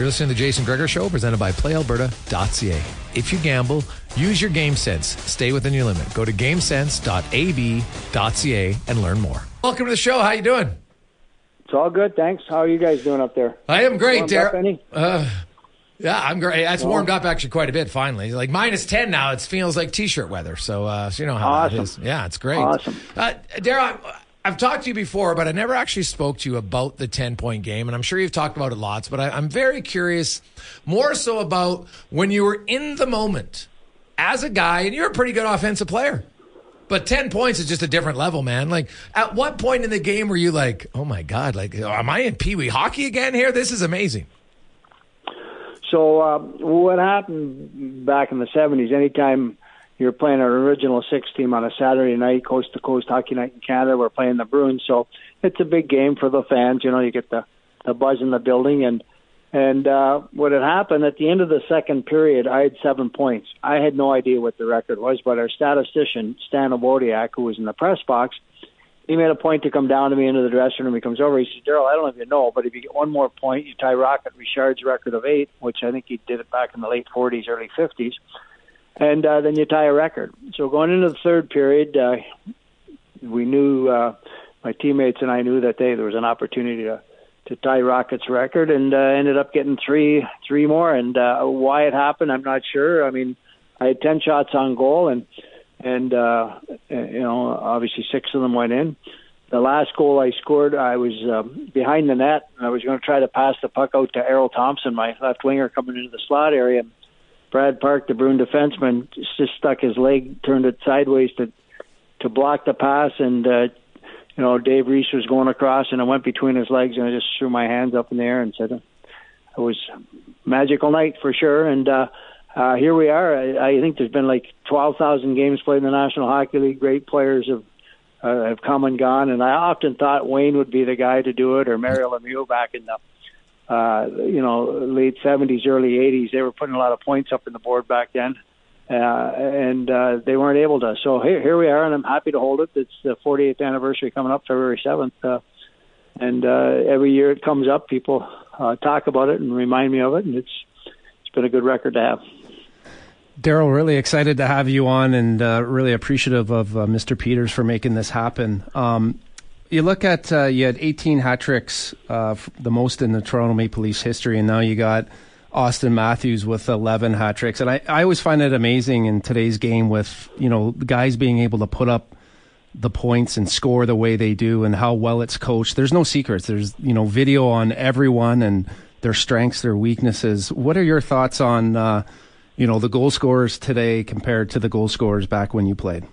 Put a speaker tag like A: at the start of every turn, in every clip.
A: You're listening to the Jason Gregor Show, presented by PlayAlberta.ca. If you gamble, use your game sense. Stay within your limit. Go to GameSense.ab.ca and learn more. Welcome to the show. How you doing?
B: It's all good, thanks. How are you guys doing up there?
A: I am great,
B: Warmed up
A: Darryl.
B: any?
A: Uh, yeah, I'm great. It's warmed up actually quite a bit. Finally, like minus ten now. It feels like t-shirt weather. So, uh, so you know how
B: Awesome.
A: that is. Yeah, it's great.
B: Awesome.
A: uh. I've talked to you before, but I never actually spoke to you about the 10 point game. And I'm sure you've talked about it lots, but I, I'm very curious more so about when you were in the moment as a guy, and you're a pretty good offensive player. But 10 points is just a different level, man. Like, at what point in the game were you like, oh my God, like, am I in Pee Wee hockey again here? This is amazing.
B: So uh, what happened back in the '70s? Anytime you're playing an original six team on a Saturday night, coast to coast hockey night in Canada, we're playing the Bruins, so it's a big game for the fans. You know, you get the the buzz in the building, and and uh, what had happened at the end of the second period, I had seven points. I had no idea what the record was, but our statistician Stan Obodiak, who was in the press box, he made a point to come down to me into the dressing room. He comes over. He says, Darryl, I don't know if you know, but if you get one more point, you tie Rocket Richard's record of eight, which I think he did it back in the late 40s, early 50s, and uh, then you tie a record. So going into the third period, uh, we knew uh, my teammates and I knew that they, there was an opportunity to to tie Rocket's record, and uh, ended up getting three three more. And uh, why it happened, I'm not sure. I mean, I had ten shots on goal, and and uh, you know, obviously six of them went in. The last goal I scored, I was um, behind the net, and I was going to try to pass the puck out to Errol Thompson, my left winger, coming into the slot area. Brad Park, the Bruin defenseman, just stuck his leg, turned it sideways to to block the pass, and uh, you know Dave Reece was going across, and I went between his legs, and I just threw my hands up in the air and said, "It was magical night for sure." And uh, uh, here we are. I, I think there's been like 12,000 games played in the National Hockey League. Great players have uh, have come and gone, and I often thought Wayne would be the guy to do it, or Mario Lemieux back in the uh, you know late 70s, early 80s. They were putting a lot of points up in the board back then. Uh, and uh, they weren't able to. So here, here we are, and I'm happy to hold it. It's the 48th anniversary coming up, February 7th, uh, and uh, every year it comes up, people uh, talk about it and remind me of it, and it's it's been a good record to have.
C: Darryl, really excited to have you on and uh, really appreciative of uh, Mr. Peters for making this happen. Um, you look at, uh, you had 18 hat tricks, uh, the most in the Toronto Maple Leafs history, and now you got Auston Matthews with 11 hat tricks. And I, I always find it amazing in today's game with, you know, guys being able to put up the points and score the way they do and how well it's coached. There's no secrets. There's, you know, video on everyone and their strengths, their weaknesses. What are your thoughts on, uh, you know, the goal scorers today compared to the goal scorers back when you played?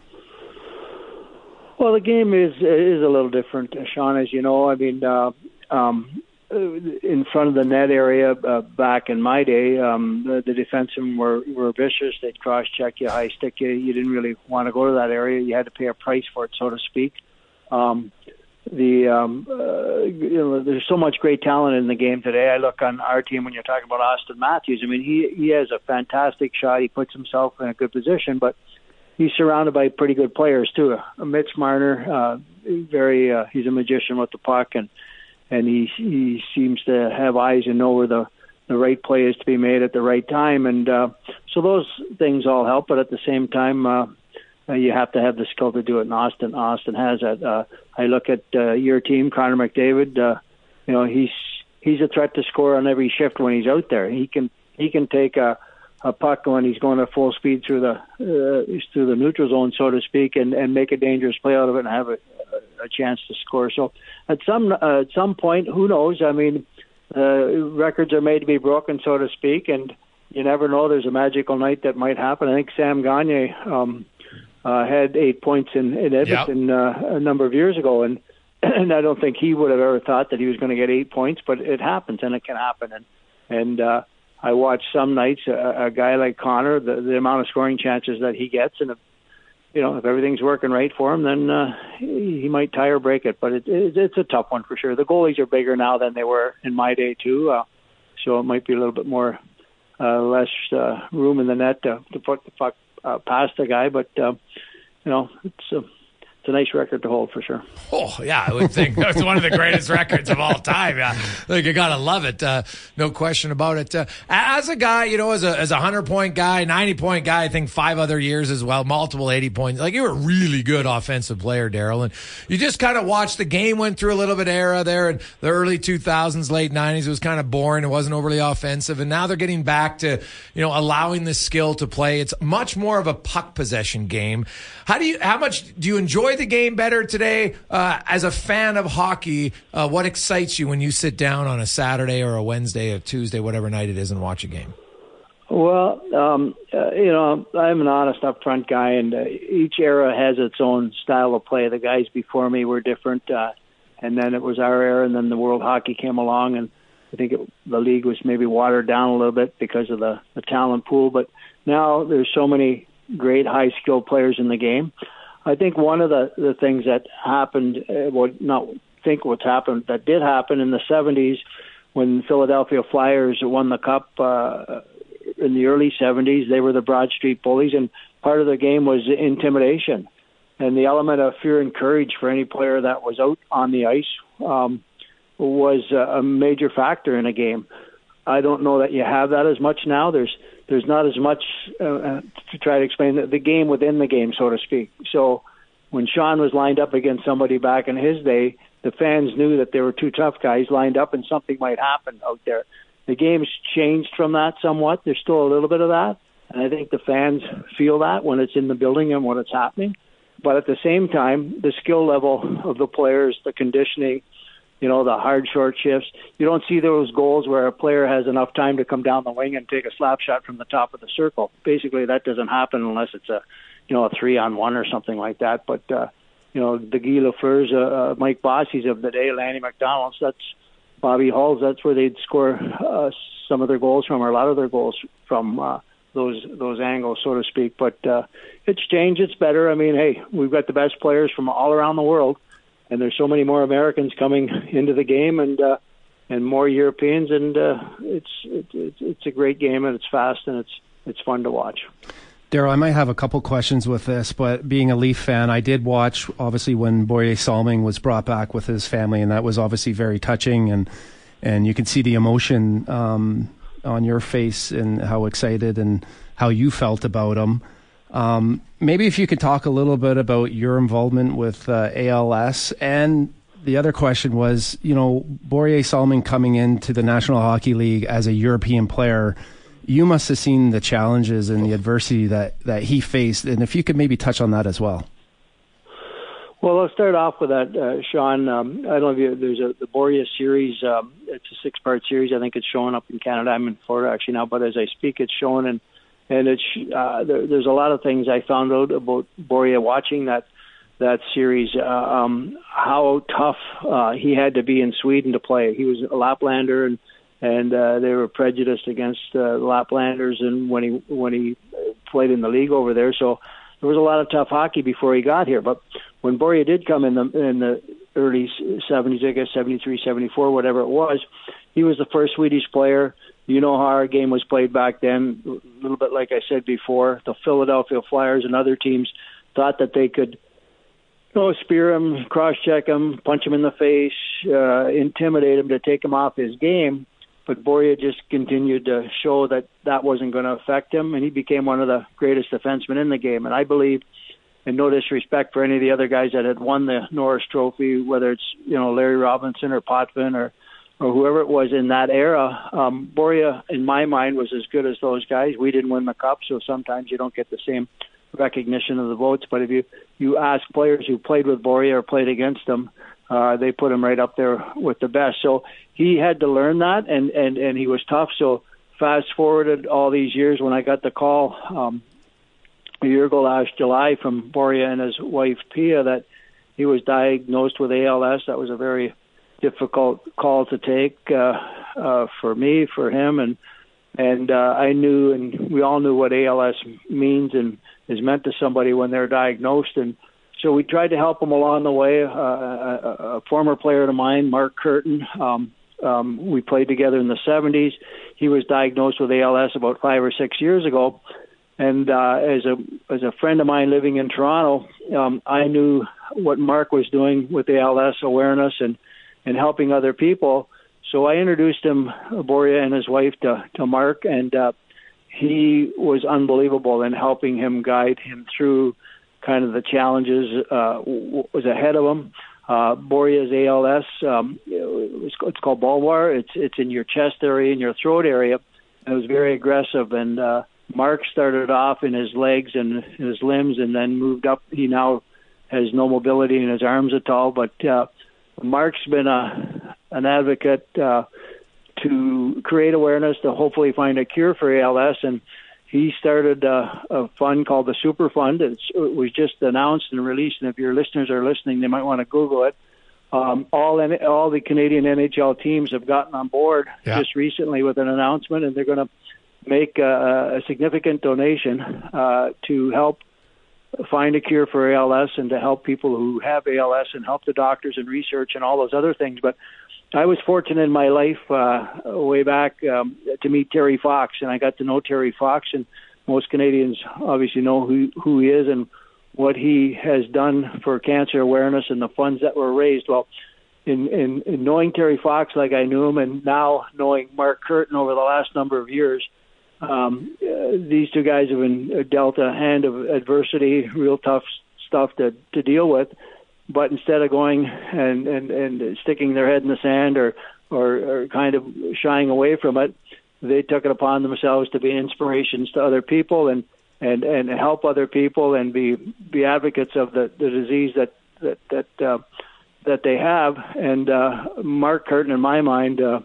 B: Well, the game is is a little different, Sean. As you know, I mean, uh, um, in front of the net area uh, back in my day, um, the, the defensemen were were vicious. They'd cross check you, high stick you. You didn't really want to go to that area. You had to pay a price for it, so to speak. Um, the um, uh, you know, there's so much great talent in the game today. I look on our team when you're talking about Auston Matthews. I mean, he he has a fantastic shot. He puts himself in a good position, but he's surrounded by pretty good players too. Uh, Mitch Marner, uh, very uh, he's a magician with the puck, and and he he seems to have eyes and know where the the right play is to be made at the right time, and uh, so those things all help. But at the same time, uh, uh, you have to have the skill to do it. And Auston Auston has that. Uh, I look at uh, your team, Connor McDavid. Uh, you know he's he's a threat to score on every shift when he's out there. He can he can take a a puck when he's going at full speed through the uh, through the neutral zone, so to speak, and, and make a dangerous play out of it and have a, a chance to score. So at some uh, at some point, who knows? I mean, uh, records are made to be broken, so to speak, and you never know. There's a magical night that might happen. I think Sam Gagner um, uh, had eight points in, in Edmonton uh, a number of years ago, and and I don't think he would have ever thought that he was going to get eight points, but it happens, and it can happen, and and. uh I watch some nights a, a guy like Connor, the, the amount of scoring chances that he gets, and if you know if everything's working right for him, then uh, he, he might tie or break it. But it, it, it's a tough one for sure. The goalies are bigger now than they were in my day too, uh, so it might be a little bit more uh, less uh, room in the net to, to put the puck uh, past the guy. But uh, you know it's a it's a nice record to hold for sure.
A: Oh yeah, I would think that's one of the greatest records of all time. Yeah, like you gotta love it, uh, no question about it. Uh, as a guy, you know, as a as a hundred point guy, ninety point guy, I think five other years as well, multiple eighty points. Like you were a really good offensive player, Darryl, and you just kind of watched the game went through a little bit era there in the early two thousands, late nineties. It was kind of boring. It wasn't overly offensive, and now they're getting back to you know allowing the skill to play. It's much more of a puck possession game. How do you? How much do you enjoy the game better today? Uh, as a fan of hockey, uh, what excites you when you sit down on a Saturday or a Wednesday or Tuesday, whatever night it is, and watch a game?
B: Well, um, uh, you know, I'm an honest, upfront guy, and uh, each era has its own style of play. The guys before me were different, uh, and then it was our era, and then the World Hockey came along, and I think it, the league was maybe watered down a little bit because of the, the talent pool. But now there's so many great high skilled players in the game. I think one of the the things that happened, uh, well, not think what's happened that did happen in the 70s when Philadelphia Flyers won the cup uh, in the early 70s. They were the Broad Street Bullies, and part of the game was intimidation and the element of fear and courage for any player that was out on the ice um, was a major factor in a game. I don't know that you have that as much now. There's there's not as much uh, uh, to try to explain the, the game within the game, so to speak. So when Sean was lined up against somebody back in his day, the fans knew that there were two tough guys lined up and something might happen out there. The game's changed from that somewhat. There's still a little bit of that. And I think the fans feel that when it's in the building and when it's happening. But at the same time, the skill level of the players, the conditioning, you know, the hard short shifts. You don't see those goals where a player has enough time to come down the wing and take a slap shot from the top of the circle. Basically, that doesn't happen unless it's a, you know, a three on one or something like that. But, uh, you know, the Guy Lafleur's, uh, uh, Mike Bossy's of the day, Lanny McDonald's, that's Bobby Hull's, that's where they'd score uh, some of their goals from, or a lot of their goals from uh, those those angles, so to speak. But uh, it's changed. It's better. I mean, hey, we've got the best players from all around the world and there's so many more Americans coming into the game, and uh, and more Europeans, and uh, it's it's it's a great game, and it's fast, and it's it's fun to watch.
C: Darryl, I might have a couple questions with this, but being a Leaf fan, I did watch obviously when Borje Salming was brought back with his family, and that was obviously very touching, and and you can see the emotion um, on your face and how excited and how you felt about him. Um, maybe if you could talk a little bit about your involvement with uh, ALS. And the other question was, you know, Borje Salming coming into the National Hockey League as a European player, you must have seen the challenges and the adversity that, that he faced. And if you could maybe touch on that as well.
B: Well, I'll start off with that, uh, Sean. Um, I don't know if you, there's a the Borje series. Um, it's a six-part series. I think it's showing up in Canada. I'm in Florida actually now, but as I speak, it's showing in and it's uh, there, there's a lot of things I found out about Borje watching that that series. Uh, um, how tough uh, he had to be in Sweden to play. He was a Laplander, and and uh, they were prejudiced against uh, Laplanders, and when he when he played in the league over there, so there was a lot of tough hockey before he got here. But when Borje did come in the in the early 70s, I guess 73, 74, whatever it was, he was the first Swedish player you know how our game was played back then. A little bit like I said before, the Philadelphia Flyers and other teams thought that they could you know, spear him, cross check him, punch him in the face, uh, intimidate him to take him off his game. But Borje just continued to show that that wasn't going to affect him, and he became one of the greatest defensemen in the game. And I believe, and no disrespect for any of the other guys that had won the Norris Trophy, whether it's you know Larry Robinson or Potvin or or whoever it was in that era, um, in my mind, was as good as those guys. We didn't win the cup, so sometimes you don't get the same recognition of the votes. But if you you ask players who played with Borje or played against him, uh, they put him right up there with the best. So he had to learn that, and and and he was tough. So fast forwarded all these years when I got the call um, a year ago last July from Borje and his wife Pia that he was diagnosed with ALS. That was a very difficult call to take uh, uh, for me, for him, and and uh, I knew, and we all knew what ALS means and is meant to somebody when they're diagnosed, and so we tried to help him along the way. Uh, a, a former player of mine, Mark Kirton, um, um, we played together in the 70s. He was diagnosed with ALS about five or six years ago, And uh, as a as a friend of mine living in Toronto, um, I knew what Mark was doing with ALS awareness and and helping other people. So I introduced him, Borje and his wife, to to Mark, and uh, he was unbelievable in helping him guide him through kind of the challenges uh, was ahead of him. Uh, Borje's ALS, um, it's, it's called bulbar. It's it's in your chest area, in your throat area, and it was very aggressive. And uh, Mark started off in his legs and his limbs, and then moved up. He now has no mobility in his arms at all. But uh, Mark's been a an advocate uh, to create awareness to hopefully find a cure for ALS, and he started a, a fund called the Super Fund. It's, it was just announced and released, and if your listeners are listening, they might want to Google it. Um, all all the Canadian NHL teams have gotten on board yeah. just recently with an announcement, and they're going to make a, a significant donation uh, to help find a cure for ALS and to help people who have ALS and help the doctors and research and all those other things. But I was fortunate in my life uh, way back um, to meet Terry Fox, and I got to know Terry Fox, and most Canadians obviously know who who he is and what he has done for cancer awareness and the funds that were raised. Well, in, in, in knowing Terry Fox like I knew him, and now knowing Mark Kirton over the last number of years, um, uh, these two guys have been dealt a hand of adversity, real tough stuff to to deal with. But instead of going and and and sticking their head in the sand or or, or kind of shying away from it, they took it upon themselves to be inspirations to other people and and and help other people and be be advocates of the the disease that that that uh, that they have. And uh, Mark Kirton, in my mind. Uh,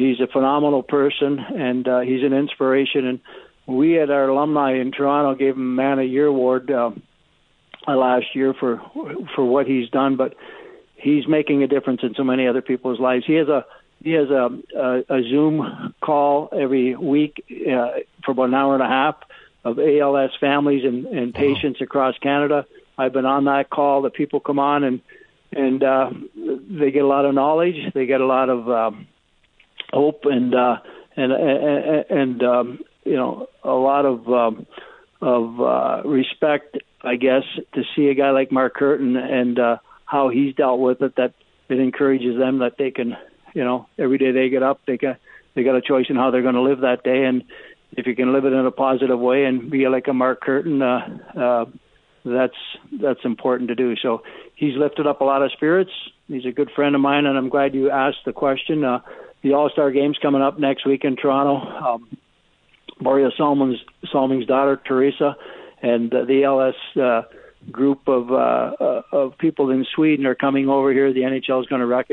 B: he's a phenomenal person and uh, he's an inspiration. And we at our alumni in Toronto gave him Man of the Year award uh, last year for for what he's done. But he's making a difference in so many other people's lives. He has a he has a a, a Zoom call every week uh, for about an hour and a half of ALS families and, and patients across Canada. I've been on that call. The people come on and and uh, they get a lot of knowledge. They get a lot of um, hope and uh, and and, and um, you know a lot of um, of uh, respect, I guess, to see a guy like Mark Kirton and uh, how he's dealt with it. That it encourages them that they can, you know, every day they get up, they got they got a choice in how they're going to live that day, and if you can live it in a positive way and be like a Mark Kirton, uh, uh, that's that's important to do. So he's lifted up a lot of spirits. He's a good friend of mine, and I'm glad you asked the question. Uh, the All Star game's coming up next week in Toronto. Um, Borje Salming's, Salming's daughter Teresa and uh, the LS uh, group of uh, uh, of people in Sweden are coming over here. The NHL is going to rec-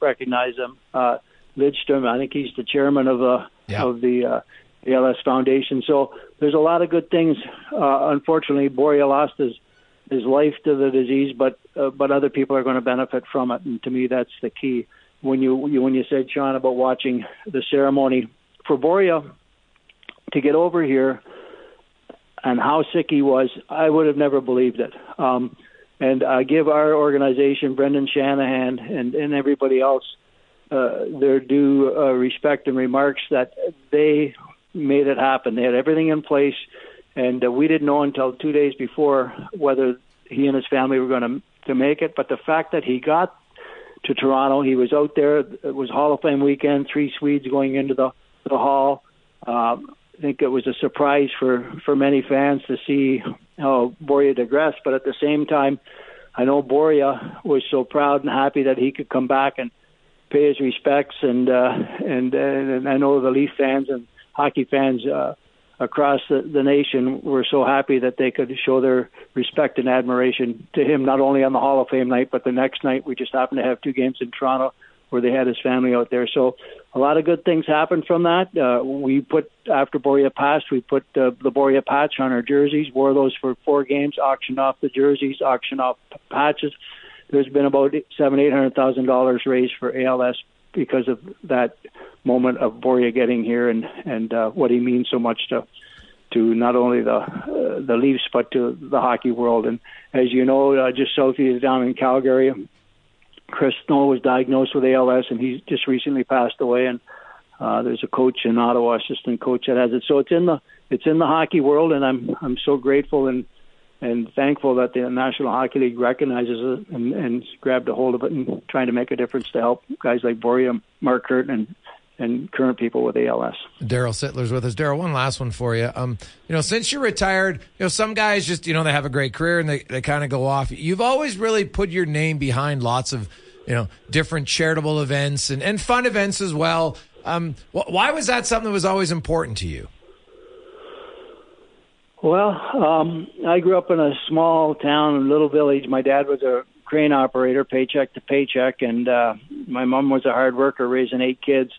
B: recognize them. Uh, Lidstrom, I think he's the chairman of uh, yeah. of the uh, the LS Foundation. So there's a lot of good things. Uh, unfortunately, Borje lost his his life to the disease, but uh, but other people are going to benefit from it, and to me, that's the key when you, when you said Sean about watching the ceremony for Borje to get over here and how sick he was, I would have never believed it. Um, and I give our organization, Brendan Shanahan, and, and everybody else uh, their due uh, respect and remarks that they made it happen. They had everything in place, and uh, we didn't know until two days before whether he and his family were going to to make it. But the fact that he got to Toronto. He was out there. It was Hall of Fame weekend. Three Swedes going into the the hall. Um, I think it was a surprise for for many fans to see how Borje digressed. But at the same time, I know Borje was so proud and happy that he could come back and pay his respects. And uh, and and I know the Leaf fans and hockey fans. Uh, across the, the nation were so happy that they could show their respect and admiration to him, not only on the Hall of Fame night, but the next night. We just happened to have two games in Toronto where they had his family out there. So a lot of good things happened from that. Uh, we put, after Borje passed, we put uh, the Borje patch on our jerseys, wore those for four games, auctioned off the jerseys, auctioned off patches. There's been about seven, eight hundred thousand dollars raised for ALS because of that moment of Borje getting here and and uh, what he means so much to to not only the uh, the Leafs but to the hockey world. And as you know, uh, just of you down in Calgary, Chris Snow was diagnosed with ALS, and he just recently passed away. And Uh, there's a coach in Ottawa, assistant coach that has it. So it's in the it's in the hockey world, and I'm I'm so grateful and and thankful that the National Hockey League recognizes it and, and grabbed a hold of it and trying to make a difference to help guys like Borje, Mark Kirton, and and current people with ALS.
A: Darryl Sittler's with us. Darryl, one last one for you. Um, you know, since you're retired, you know, some guys just, you know, they have a great career and they, they kind of go off. You've always really put your name behind lots of, you know, different charitable events and, and fun events as well. Um, wh- why was that something that was always important to you?
B: Well, um, I grew up in a small town, a little village. My dad was a crane operator, paycheck to paycheck, and uh, my mom was a hard worker, raising eight kids.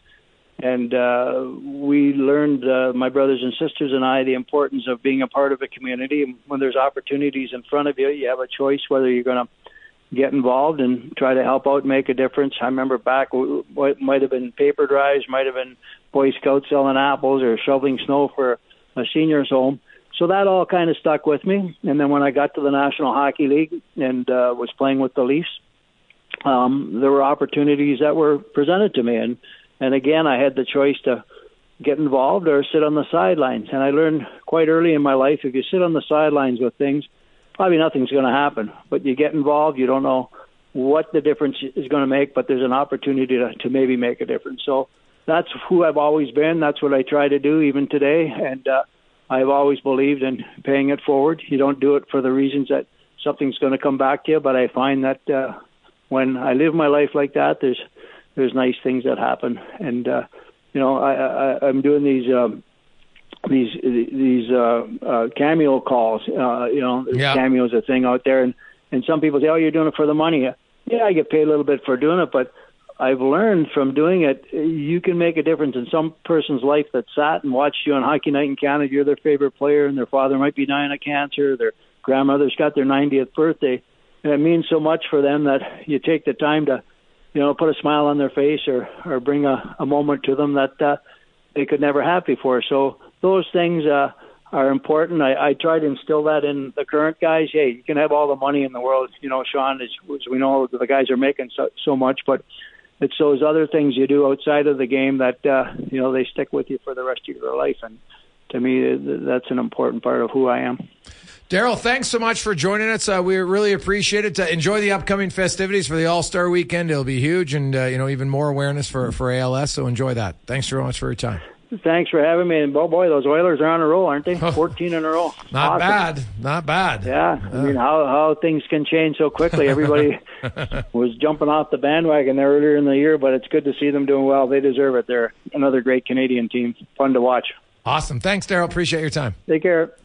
B: And uh, we learned, uh, my brothers and sisters and I, the importance of being a part of a community. And when there's opportunities in front of you, you have a choice whether you're going to get involved and try to help out and make a difference. I remember back, what might have been paper drives, might have been Boy Scouts selling apples or shoveling snow for a senior's home so that all kind of stuck with me. And then when I got to the National Hockey League and uh, was playing with the Leafs, um, there were opportunities that were presented to me, and and again I had the choice to get involved or sit on the sidelines. And I learned quite early in my life if you sit on the sidelines with things, probably nothing's going to happen. But you get involved, you don't know what the difference is going to make, but there's an opportunity to, to maybe make a difference. So that's who I've always been. That's what I try to do even today, and. uh I've always believed in paying it forward. You don't do it for the reasons that something's going to come back to you, but I find that uh, when I live my life like that, there's there's nice things that happen, and uh, you know I, I I'm doing these. Um, these these uh, uh, cameo calls, uh, you know, yeah. cameo is a thing out there, and and some people say, "Oh, you're doing it for the money." Yeah, I get paid a little bit for doing it, but I've learned from doing it, you can make a difference in some person's life that sat and watched you on Hockey Night in Canada. You're their favorite player, and their father might be dying of cancer. Their grandmother's got their 90th birthday, and it means so much for them that you take the time to, you know, put a smile on their face or or bring a, a moment to them that uh, they could never have before. So those things. uh are important. I, I try to instill that in the current guys. Hey, you can have all the money in the world. You know, Sean, as, as we know, the guys are making so, so much, but it's those other things you do outside of the game that uh, you know they stick with you for the rest of your life. And to me, that's an important part of who I am.
A: Darryl, thanks so much for joining us. Uh, we really appreciate it. Uh, enjoy the upcoming festivities for the All Star Weekend. It'll be huge, and uh, you know even more awareness for for ALS. So enjoy that. Thanks very much for your time.
B: Thanks for having me. And oh boy, those Oilers are on a roll, aren't they? Fourteen in a row.
A: Not awesome. bad. Not bad.
B: Yeah. I mean, how how things can change so quickly. Everybody was jumping off the bandwagon there earlier in the year, but it's good to see them doing well. They deserve it. They're another great Canadian team. Fun to watch.
A: Awesome. Thanks, Darryl. Appreciate your time.
B: Take care.